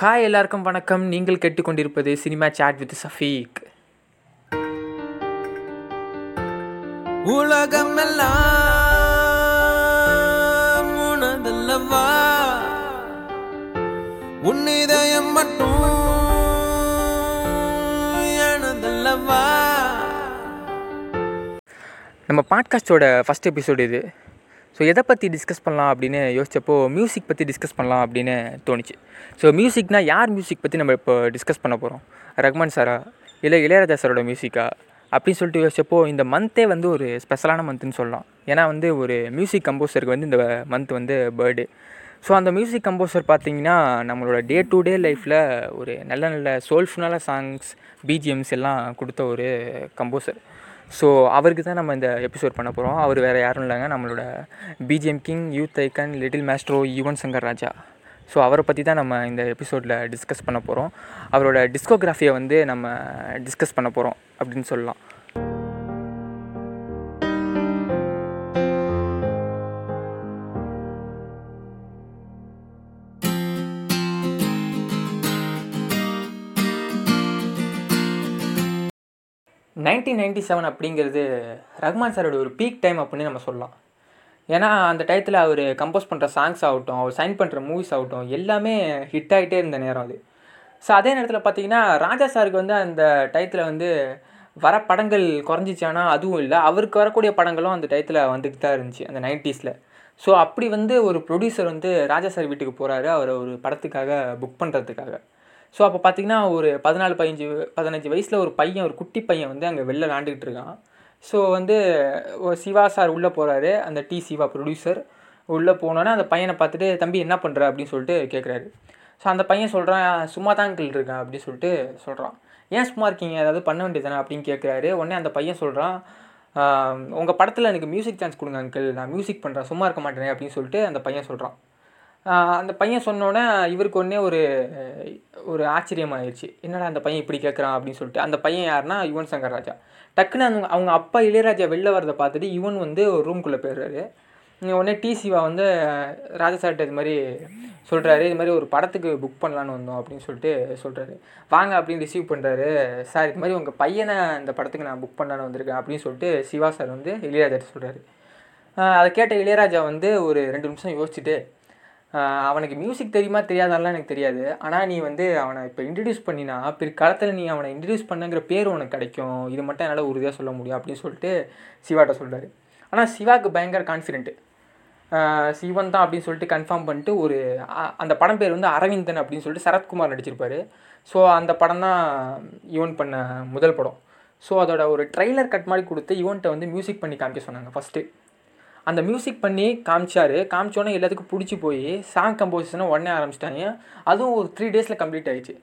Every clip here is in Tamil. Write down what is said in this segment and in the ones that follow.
ஹாய் எல்லாருக்கும் வணக்கம். நீங்கள் கேட்டுக்கொண்டிருப்பது சினிமா சாட் வித் சஃபீக். உலகமெல்லாம் உனதல்லவா உன் இதயம் மட்டும் எனதல்லவா? நம்ம பாட்காஸ்ட்டோட ஃபஸ்ட் எபிசோடு இது. ஸோ எதை பற்றி டிஸ்கஸ் பண்ணலாம் அப்படின்னு யோசித்தப்போ மியூசிக் பற்றி டிஸ்கஸ் பண்ணலாம் அப்படின்னு தோணுச்சு. ஸோ மியூசிக்னா யார் மியூசிக் பற்றி நம்ம இப்போ டிஸ்கஸ் பண்ண போகிறோம் ரஹ்மான் சாரா இல்லை இளையராஜா சாரோட மியூசிக்கா அப்படின்னு சொல்லிட்டு யோசிச்சப்போ இந்த மந்த்தே வந்து ஒரு ஸ்பெஷலான மந்த்துன்னு சொல்லலாம். ஏன்னா வந்து ஒரு மியூசிக் கம்போசருக்கு வந்து இந்த மந்த் வந்து பர்த்டே ஸோ அந்த மியூசிக் கம்போசர் பார்த்தீங்கன்னா நம்மளோட டே டு டே லைஃப்பில் ஒரு நல்ல நல்ல சோல்ஃபுனால சாங்ஸ் பிஜிஎம்ஸ் எல்லாம் கொடுத்த ஒரு கம்போசர் ஸோ அவருக்கு தான் நம்ம இந்த எபிசோட் பண்ண போகிறோம் அவர் வேறு யாரும் இல்லைங்க. நம்மளோட BGM king youth icon little maestro Yuvan Shankar Raja so அவரை பற்றி தான் நம்ம இந்த எபிசோடில் டிஸ்கஸ் பண்ண போகிறோம் அவரோட டிஸ்கோகிராஃபியை வந்து நம்ம டிஸ்கஸ் பண்ண போகிறோம் அப்படின்னு சொல்லலாம். நைன்டீன் நைன்டி செவன் அப்படிங்கிறது ரஹ்மான் சாரோட ஒரு பீக் டைம் அப்படின்னு நம்ம சொல்லலாம். ஏன்னா அந்த டயத்தில் அவர் கம்போஸ் பண்ணுற சாங்ஸ் ஆகட்டும் அவர் சைன் பண்ணுற மூவிஸ் ஆகட்டும் எல்லாமே ஹிட் ஆகிட்டே இருந்த நேரம் அது. ஸோ அதே நேரத்தில் பார்த்தீங்கன்னா ராஜா சாருக்கு வந்து அந்த டயத்தில் வந்து வர படங்கள் குறைஞ்சிச்சானா அதுவும் இல்லை. அவருக்கு வரக்கூடிய படங்களும் அந்த டயத்தில் வந்துட்டு தான் இருந்துச்சு அந்த நைன்ட்டீஸில் ஸோ அப்படி வந்து ஒரு ப்ரொடியூசர் வந்து ராஜா சார் வீட்டுக்கு போகிறாரு அவரை ஒரு படத்துக்காக புக் பண்ணுறதுக்காக ஸோ அப்போ பார்த்தீங்கன்னா ஒரு பதினாலு பதினஞ்சு பதினஞ்சு வயசில் ஒரு பையன் ஒரு குட்டி பையன் வந்து அங்கே வெளில விளாண்டுக்கிட்டு இருக்கான். ஸோ வந்து ஒரு சிவா சார் உள்ளே போகிறாரு அந்த டி சிவா ப்ரொடியூசர் உள்ளே போனோன்னே அந்த பையனை பார்த்துட்டு தம்பி என்ன பண்ணுற அப்படின்னு சொல்லிட்டு கேட்குறாரு ஸோ அந்த பையன் சொல்கிறான் சும்மா தான் அங்கிள் இருக்கேன் அப்படின்னு சொல்லிட்டு சொல்கிறான் ஏன் சும்மா இருக்கீங்க? ஏதாவது பண்ண வேண்டியதானே அப்படின்னு கேட்குறாரு உடனே அந்த பையன் சொல்கிறான் உங்கள் படத்தில் எனக்கு மியூசிக் சான்ஸ் கொடுங்க அங்கிள். நான் மியூசிக் பண்ணுறேன் சும்மா இருக்க மாட்டேனே? அப்படின்னு சொல்லிட்டு அந்த பையன் சொல்கிறான் அந்த பையன் சொன்னோன்னே இவருக்கு ஒன்றே ஒரு ஒரு ஆச்சரியமாயிருச்சு. என்னடா அந்த பையன் இப்படி கேட்குறான் அப்படின்னு சொல்லிட்டு. அந்த பையன் யாருன்னா யுவன் சங்கர் ராஜா டக்குன்னு அவங்க அவங்க அப்பா இளையராஜா வெளில வரதை பார்த்துட்டு யுவன் வந்து ஒரு ரூம்குள்ளே போயிடுறாரு. உடனே டி சிவா வந்து ராஜா சார்கிட்ட இது மாதிரி சொல்கிறாரு இது மாதிரி ஒரு படத்துக்கு புக் பண்ணலான்னு வந்தோம் அப்படின்னு சொல்லிட்டு சொல்கிறாரு வாங்க அப்படின்னு ரிசீவ் பண்ணுறாரு சார் இது மாதிரி உங்கள் பையனை இந்த படத்துக்கு நான் புக் பண்ணலான்னு வந்திருக்கேன் அப்படின்னு சொல்லிட்டு சிவா சார் வந்து இளையராஜா சொல்கிறாரு அதை கேட்ட இளையராஜா வந்து ஒரு ரெண்டு நிமிஷம் யோசிச்சுட்டு அவனுக்கு மியூசிக் தெரியுமா தெரியாதாலாம் எனக்கு தெரியாது. ஆனால் நீ வந்து அவனை இப்போ இன்ட்ரடியூஸ் பண்ணினா பிற்காலத்தில் நீ அவனை இன்ட்ரடியூஸ் பண்ணுங்கிற பேர் உனக்கு கிடைக்கும். இது மட்டும் என்னால் உறுதியாக சொல்ல முடியும் அப்படின்னு சொல்லிட்டு சிவாட்ட சொல்கிறாரு ஆனால் சிவாவுக்கு பயங்கர கான்ஃபிடென்ட்டு சிவன் தான் அப்படின்னு சொல்லிட்டு கன்ஃபார்ம் பண்ணிட்டு ஒரு அந்த படம் பேர் வந்து அரவிந்தன் அப்படின்னு சொல்லிட்டு சரத்குமார் நடிச்சிருப்பார். ஸோ அந்த படம் தான் யுவன் பண்ண முதல் படம். ஸோ அதோட ஒரு ட்ரெய்லர் கட் மாதிரி கொடுத்து யுவன்கிட்ட வந்து மியூசிக் பண்ணி காமிக்க சொன்னாங்க ஃபஸ்ட்டு அந்த மியூசிக் பண்ணி காமிச்சார். காமிச்சோன்னே எல்லாத்துக்கும் பிடிச்சி போய் சாங் கம்போசிஷனை உடனே ஆரம்பிச்சிட்டாங்க. அதுவும் ஒரு த்ரீ டேஸில் கம்ப்ளீட் ஆகிடுச்சு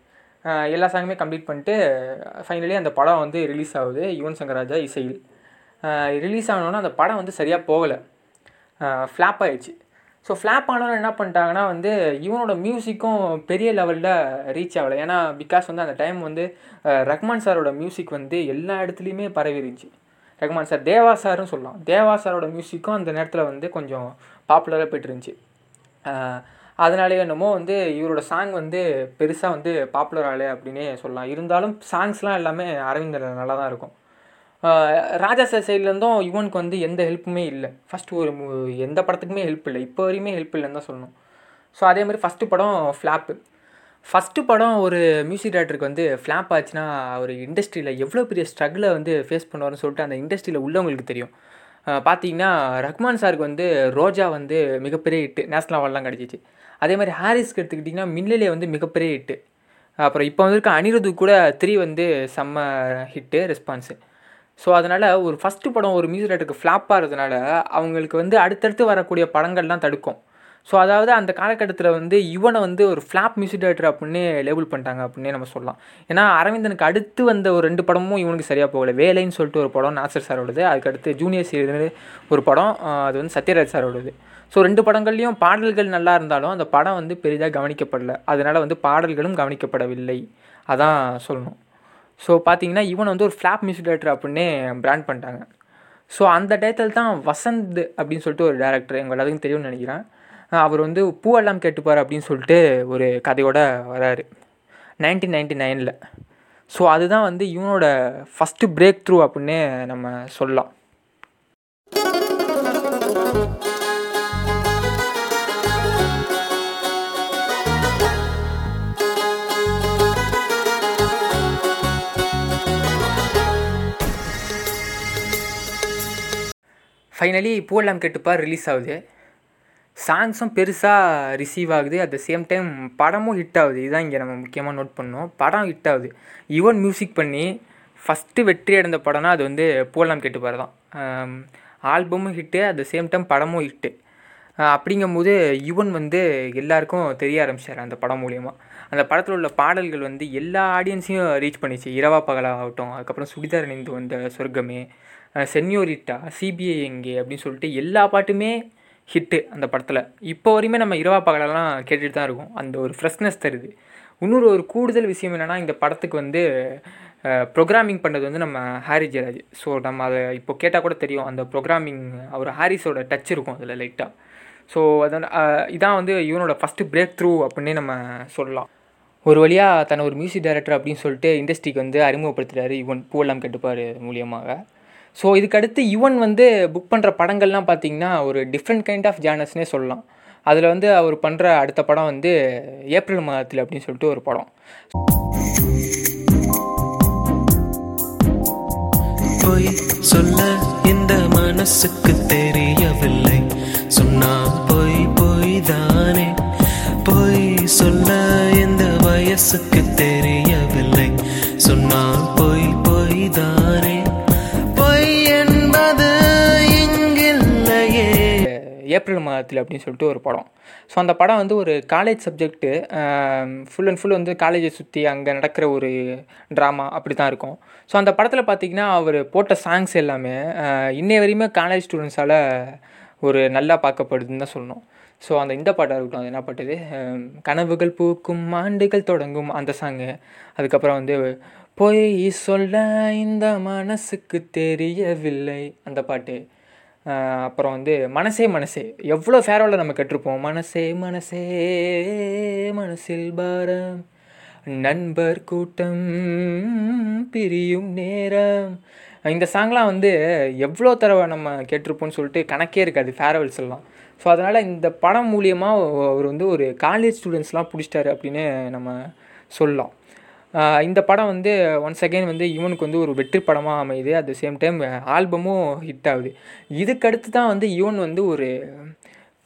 எல்லா சாங்குமே கம்ப்ளீட் பண்ணிட்டு ஃபைனலி அந்த படம் வந்து ரிலீஸ் ஆகுது. யுவன் சங்கர் ராஜா இசையில் ரிலீஸ் ஆனோன்னா அந்த படம் வந்து சரியாக போகலை. ஃப்ளாப் ஆகிடுச்சு ஸோ ஃப்ளாப் ஆனோன்னு என்ன பண்ணிட்டாங்கன்னா வந்து இவனோட மியூசிக்கும் பெரிய லெவலில் ரீச் ஆகலை. ஏன்னா பிகாஸ் வந்து அந்த டைம் வந்து ரஹ்மான் சாரோட மியூசிக் வந்து எல்லா இடத்துலையுமே பரவி இருந்துச்சு. ரகுமான் சார் தேவா சார்னு சொல்லலாம். தேவா சாரோட மியூசிக்கும் அந்த நேரத்தில் வந்து கொஞ்சம் பாப்புலராக போயிட்டு இருந்துச்சு அதனாலே என்னமோ வந்து இவரோட சாங் வந்து பெருசாக வந்து பாப்புலர் ஆகலை அப்படின்னே சொல்லலாம். இருந்தாலும் சாங்ஸ்லாம் எல்லாமே அரவிந்தர் நல்லா தான் இருக்கும். ராஜா சார் சைட்லேருந்தும் யுவனுக்கு வந்து எந்த ஹெல்ப்புமே இல்லை. ஃபஸ்ட்டு ஒரு எந்த படத்துக்குமே ஹெல்ப் இல்லை. இப்போ வரையுமே ஹெல்ப் இல்லைன்னு தான் சொல்லணும். ஸோ அதே மாதிரி ஃபஸ்ட்டு படம் ஃப்ளாப்பு ஃபஸ்ட்டு படம் ஒரு மியூசிக் டேரக்டருக்கு வந்து ஃப்ளாப் ஆச்சுன்னா அவர் இண்டஸ்ட்ரியில் எவ்வளோ பெரிய ஸ்ட்ரகிளை வந்து ஃபேஸ் பண்ணுவார்னு சொல்லிட்டு அந்த இண்டஸ்ட்ரியில் உள்ளவங்களுக்கு தெரியும். பார்த்தீங்கன்னா ரஹ்மான் சாருக்கு வந்து ரோஜா வந்து மிகப்பெரிய ஹிட்டு நேஷ்னல் அவார்ட்லாம் கிடச்சிச்சு. அதே மாதிரி ஹாரிஸ்க்கு எடுத்துக்கிட்டிங்கன்னா மின்னலே வந்து மிகப்பெரிய ஹிட்டு அப்புறம் இப்போ வந்திருக்க அனிருது கூட த்ரீ வந்து செம்ம ஹிட்டு ரெஸ்பான்ஸு ஸோ அதனால் ஒரு ஃபஸ்ட்டு படம் ஒரு மியூசிக் டேரக்டருக்கு ஃப்ளாப் ஆகிறதுனால அவங்களுக்கு வந்து அடுத்தடுத்து வரக்கூடிய படங்கள்லாம் தடுக்கும். ஸோ அதாவது அந்த காலகட்டத்தில் வந்து இவனை வந்து ஒரு ஃப்ளாப் மியூசிக் டேரக்டர் அப்படின்னு லேபிள் பண்ணிட்டாங்க அப்படின்னே நம்ம சொல்லலாம். ஏன்னா அரவிந்தனுக்கு அடுத்து வந்த ஒரு ரெண்டு படமும் இவனுக்கு சரியாக போகலை. வேலைன்னு சொல்லிட்டு ஒரு படம் நாசர் சாரோடது அதுக்கடுத்து ஜூனியர் சீரியல் ஒரு படம் அது வந்து சத்யராஜ் சாரோடது ஸோ ரெண்டு படங்கள்லேயும் பாடல்கள் நல்லா இருந்தாலும் அந்த படம் வந்து பெரிதாக கவனிக்கப்படலை. அதனால் வந்து பாடல்களும் கவனிக்கப்படவில்லை. அதான் சொல்லணும். ஸோ பார்த்தீங்கன்னா இவன் வந்து ஒரு ஃப்ளாப் மியூசிக் டேரக்டர் அப்படின்னே பிராண்ட் பண்ணிட்டாங்க. ஸோ அந்த டயத்தில் தான் வசந்த் அப்படின்னு சொல்லிட்டு ஒரு டேரக்டர் எங்கள் எல்லாத்துக்கும் தெரியும்னு நினைக்கிறேன். அவர் வந்து பூவெல்லாம் கேட்டுப்பார் அப்படின்னு சொல்லிட்டு ஒரு கதையோட வராரு. நைன்டீன் நைன்டி நைனில் ஸோ அதுதான் வந்து இவனோட ஃபஸ்ட்டு பிரேக் த்ரூ அப்படின்னு நம்ம சொல்லலாம். ஃபைனலி பூவெல்லாம் கேட்டுப்பார் ரிலீஸ் ஆகுது. சாங்ஸும் பெருசாக ரிசீவ் ஆகுது. அட் த சேம் டைம் படமும் ஹிட் ஆகுது. இதுதான் இங்கே நம்ம முக்கியமாக நோட் பண்ணோம். படம் ஹிட் ஆகுது. யுவன் மியூசிக் பண்ணி ஃபஸ்ட்டு வெற்றி அடைந்த படம்னா அது வந்து போலாம் கெட்டு பாரு தான் ஆல்பமும் hit at the same time படமும் ஹிட்டு அப்படிங்கும்போது யுவன் வந்து எல்லாருக்கும் தெரிய ஆரம்பிச்சார் அந்த படம் மூலிமா அந்த படத்தில் உள்ள பாடல்கள் வந்து எல்லா ஆடியன்ஸையும் ரீச் பண்ணிச்சு. இரவா பகலாக ஆகட்டும் அதுக்கப்புறம் சுடிதார் நிந்து வந்த சொர்க்கமே சென்யோரிட்டா சிபிஐ எங்கே அப்படின்னு சொல்லிட்டு எல்லா பாட்டுமே ஹிட்டு அந்த படத்தில். இப்போ வரையுமே நம்ம இரவா பகலெல்லாம் கேட்டுட்டு தான் இருக்கோம். அந்த ஒரு ஃப்ரெஷ்னஸ் தருது. இன்னொரு ஒரு கூடுதல் விஷயம் என்னென்னா இந்த படத்துக்கு வந்து ப்ரோக்ராமிங் பண்ணது வந்து நம்ம ஹாரி ஜெயராஜ். ஸோ நம்ம அதை இப்போ கேட்டால் கூட தெரியும். அந்த ப்ரோக்ராமிங் அவர் ஹாரிஸோட டச் இருக்கும் அதில் லைட்டாக ஸோ அதோட இதான் வந்து இவனோட ஃபஸ்ட்டு பிரேக் த்ரூ அப்படின்னே நம்ம சொல்லலாம். ஒரு வழியாக தன்னை ஒரு மியூசிக் டைரக்டர் அப்படின்னு சொல்லிட்டு இண்டஸ்ட்ரிக்கு வந்து அறிமுகப்படுத்துகிறாரு இவன். பூவெல்லாம் கட்டுப்பார் மூலியமாக. ஸோ இதுக்கடுத்து யுவன் வந்து புக் பண்ணுற படங்கள்லாம் பார்த்தீங்கன்னா ஒரு டிஃப்ரெண்ட் கைண்ட் ஆஃப் ஜானர்ஸ்னே சொல்லலாம். அதில் வந்து அவர் பண்ணுற அடுத்த படம் வந்து ஏப்ரல் மாதத்தில் அப்படின்னு சொல்லிட்டு ஒரு படம். சொல்ல இந்த மனசுக்கு தெரியவில்லை. மாதத்தில் அப்படின்னு சொல்லிட்டு ஒரு படம். ஸோ அந்த படம் வந்து ஒரு college subject full and full வந்து காலேஜை சுற்றி அங்கே நடக்கிற ஒரு ட்ராமா அப்படி தான் இருக்கும். ஸோ அந்த படத்தில் பார்த்திங்கன்னா அவர் போட்ட சாங்ஸ் எல்லாமே இன்னைய வரையுமே காலேஜ் ஸ்டூடெண்ட்ஸால் ஒரு நல்லா பார்க்கப்படுதுன்னு தான் சொல்லணும். ஸோ அந்த இந்த பாட்டாக இருக்கட்டும் அது என்ன பாட்டுது கனவுகள் பூக்கும் ஆண்டுகள் தொடங்கும் அந்த சாங்கு அதுக்கப்புறம் வந்து பொய் சொல்ல இந்த மனசுக்கு தெரியவில்லை அந்த பாட்டு. அப்புறம் வந்து மனசே மனசே. எவ்வளோ ஃபேர்வெல்ல நம்ம கேட்டிருப்போம்? மனசே மனசே மனசில் பாரம். நண்பர் கூட்டம் பிரியும் நேரம். இந்த சாங்லாம் வந்து எவ்வளோ தடவை நம்ம கேட்டிருப்போம்னு சொல்லிட்டு கணக்கே இருக்காது ஃபேர்வெல்ஸ் எல்லாம். ஸோ அதனால் இந்த படம் மூலியமாக அவர் வந்து ஒரு காலேஜ் ஸ்டூடெண்ட்ஸ்லாம் பிடிச்சிட்டாரு அப்படின்னு நம்ம சொல்லலாம். இந்த படம் வந்து ஒன்ஸ் அகெயின் வந்து யுவனுக்கு வந்து ஒரு வெற்றி படமாக அமையுது. அட் த சேம் டைம் ஆல்பமும் ஹிட் ஆகுது. இதுக்கடுத்து தான் வந்து யுவன் வந்து ஒரு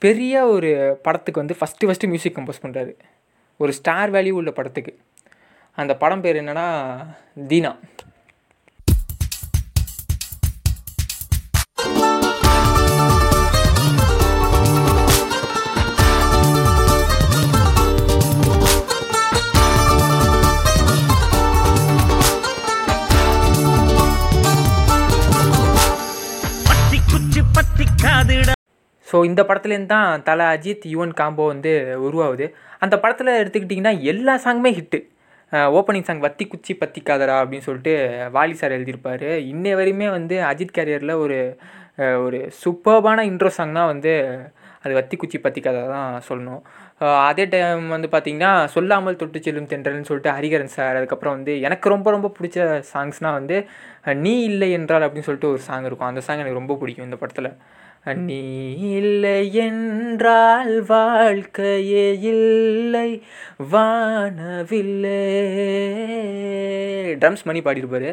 பெரிய ஒரு படத்துக்கு வந்து ஃபஸ்ட்டு ஃபஸ்ட்டு மியூசிக் கம்போஸ் பண்ணுறாரு ஒரு ஸ்டார் வேல்யூ உள்ள படத்துக்கு. அந்த படம் பேர் என்னன்னா தீனா. ஸோ இந்த படத்துலேருந்து தான் தலை அஜித் யுவன் காம்போ வந்து உருவாகுது. அந்த படத்தில் எடுத்துக்கிட்டிங்கன்னா எல்லா சாங்குமே ஹிட்டு ஓப்பனிங் சாங் வத்தி குச்சி பத்திக்காதரா அப்படின்னு சொல்லிட்டு வாலி சார் எழுதியிருப்பார். இன்னை வரையுமே வந்து அஜித் கேரியரில் ஒரு ஒரு சூப்பர்பான இன்ட்ரோ சாங்னால் வந்து அது வத்தி குச்சி பத்திக்காதரா தான் சொல்லணும். அதே டைம் வந்து பார்த்திங்கன்னா சொல்லாமல் தொட்டு செல்லும் தென்றல்னு சொல்லிட்டு ஹரிகரன் சார் அதுக்கப்புறம் வந்து எனக்கு ரொம்ப ரொம்ப பிடிச்ச சாங்ஸ்னால் வந்து நீ இல்லை என்றால் அப்படின்னு சொல்லிட்டு ஒரு சாங் இருக்கும். அந்த சாங் எனக்கு ரொம்ப பிடிக்கும் இந்த படத்தில். நீ இல்லை என்றால் வாழ்க்கையே இல்லை வானவில்லை. ட்ரம்ஸ் மணி பாடியிருப்பார்.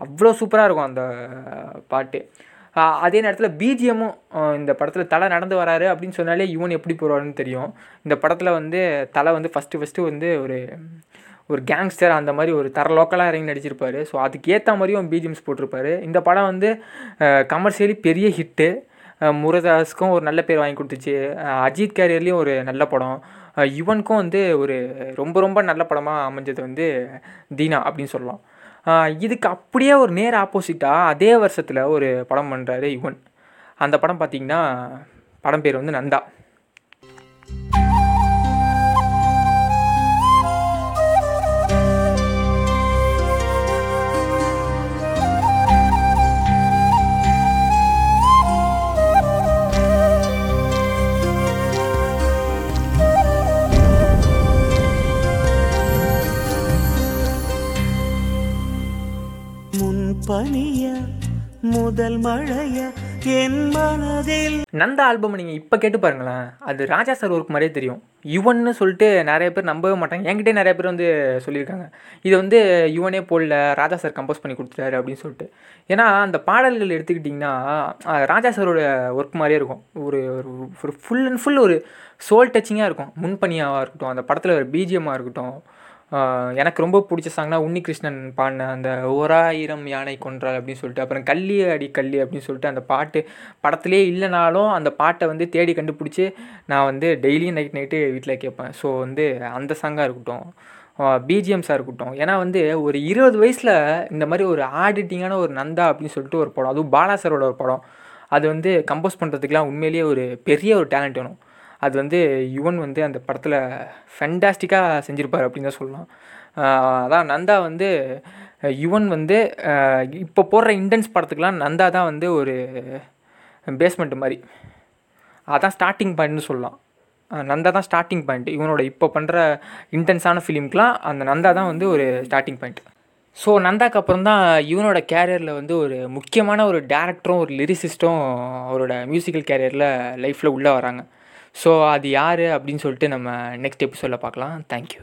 அவ்வளோ சூப்பராக இருக்கும் அந்த பாட்டு. அதே நேரத்தில் பிஜிஎம்மும் இந்த படத்தில் தலை நடந்து வராரு அப்படின்னு சொன்னாலே இவன் எப்படி போகிறாருன்னு தெரியும். இந்த படத்தில் வந்து தலை வந்து ஃபஸ்ட்டு ஃபஸ்ட்டு வந்து ஒரு ஒரு கேங்ஸ்டர் அந்த மாதிரி ஒரு தர லோக்கலாக இறங்கி நடிச்சிருப்பார். ஸோ அதுக்கு ஏற்ற மாதிரியும் பிஜிஎம்ஸ் போட்டிருப்பாரு. இந்த படம் வந்து கமர்ஷியலி பெரிய ஹிட்டு முருதாஸுக்கும் ஒரு நல்ல பேர் வாங்கி கொடுத்துச்சு. அஜித் கேரியர்லேயும் ஒரு நல்ல படம். யுவனுக்கும் வந்து ஒரு ரொம்ப ரொம்ப நல்ல படமாக அமைஞ்சது வந்து தீனா அப்படின்னு சொல்லலாம். இதுக்கு அப்படியே ஒரு நேர் ஆப்போசிட்டாக அதே வருஷத்தில் ஒரு படம் பண்ணுறாரு யுவன் அந்த படம் பார்த்திங்கன்னா படம் பேர் வந்து நந்தா. பனியா முதல் மழைய என் மனதில். நந்தா ஆல்பம் நீங்கள் இப்போ கேட்டு பாருங்களேன். அது ராஜா சார் ஒர்க் மாதிரியே தெரியும். யுவன்னு சொல்லிட்டு நிறைய பேர் நம்பவே மாட்டாங்க. என்கிட்டே நிறைய பேர் வந்து சொல்லியிருக்காங்க. இது வந்து யுவனே போடல ராஜா சார் கம்போஸ் பண்ணி கொடுத்துட்டாரு அப்படின்னு சொல்லிட்டு. ஏன்னா அந்த பாடல்கள் எடுத்துக்கிட்டிங்கன்னா ராஜா சாரோட ஒர்க் மாதிரியே இருக்கும். ஒரு ஒரு- ஒரு ஃபுல் அண்ட் ஃபுல் ஒரு சோல் டச்சிங்காக இருக்கும். முன்பணியாவாக இருக்கட்டும் அந்த படத்தில் ஒரு பிஜிஎம்மாக இருக்கட்டும் எனக்கு ரொம்ப பிடிச்ச சாங்னா உன்னிகிருஷ்ணன் பாடின அந்த ஓராயிரம் யானை கொன்றாள் அப்படின்னு சொல்லிட்டு அப்புறம் கள்ளி அடி கள்ளி அப்படின்னு சொல்லிட்டு அந்த பாட்டு படத்துலேயே இல்லைனாலும் அந்த பாட்டை வந்து தேடி கண்டுபிடிச்சி நான் வந்து டெய்லியும் நைட் நைட்டு வீட்டில் கேட்பேன். ஸோ வந்து அந்த சாங்காக இருக்கட்டும் பிஜிஎம்ஸாக இருக்கட்டும். ஏன்னா வந்து ஒரு இருபது வயசில் இந்த மாதிரி ஒரு ஆடிட்டிங்கான ஒரு நந்தா அப்படின்னு சொல்லிட்டு ஒரு படம் அதுவும் பாலா சாரோட ஒரு படம் அது வந்து கம்போஸ் பண்ணுறதுக்குலாம் உண்மையிலேயே ஒரு பெரிய ஒரு டேலண்ட் வேணும். அது வந்து யுவன் வந்து அந்த படத்தில் ஃபென்டாஸ்டிக்காக செஞ்சுருப்பார் அப்படின்னு தான் சொல்லலாம் அதான் நந்தா வந்து யுவன் வந்து இப்போ போடுற இண்டன்ஸ் படத்துக்கெலாம் நந்தா தான் வந்து ஒரு பேஸ்மெண்ட் மாதிரி. அதான் ஸ்டார்டிங் பாயிண்ட்னு சொல்லலாம். நந்தா தான் ஸ்டார்டிங் பாயிண்ட் இவனோட இப்போ பண்ணுற இன்டென்ஸான ஃபிலிம்க்கெலாம் அந்த நந்தா தான் வந்து ஒரு ஸ்டார்டிங் பாயிண்ட் ஸோ நந்தாக்கு அப்புறம் தான் இவனோட கேரியரில் வந்து ஒரு முக்கியமான ஒரு டேரக்டரும் ஒரு லிரிசிஸ்ட்டும் அவரோட மியூசிக்கல் கேரியரில் லைஃப்பில் உள்ளே வராங்க. ஸோ அது யார் அப்படின்னு சொல்லிட்டு நம்ம நெக்ஸ்ட் எபிசோடில் பார்க்கலாம். தேங்க்யூ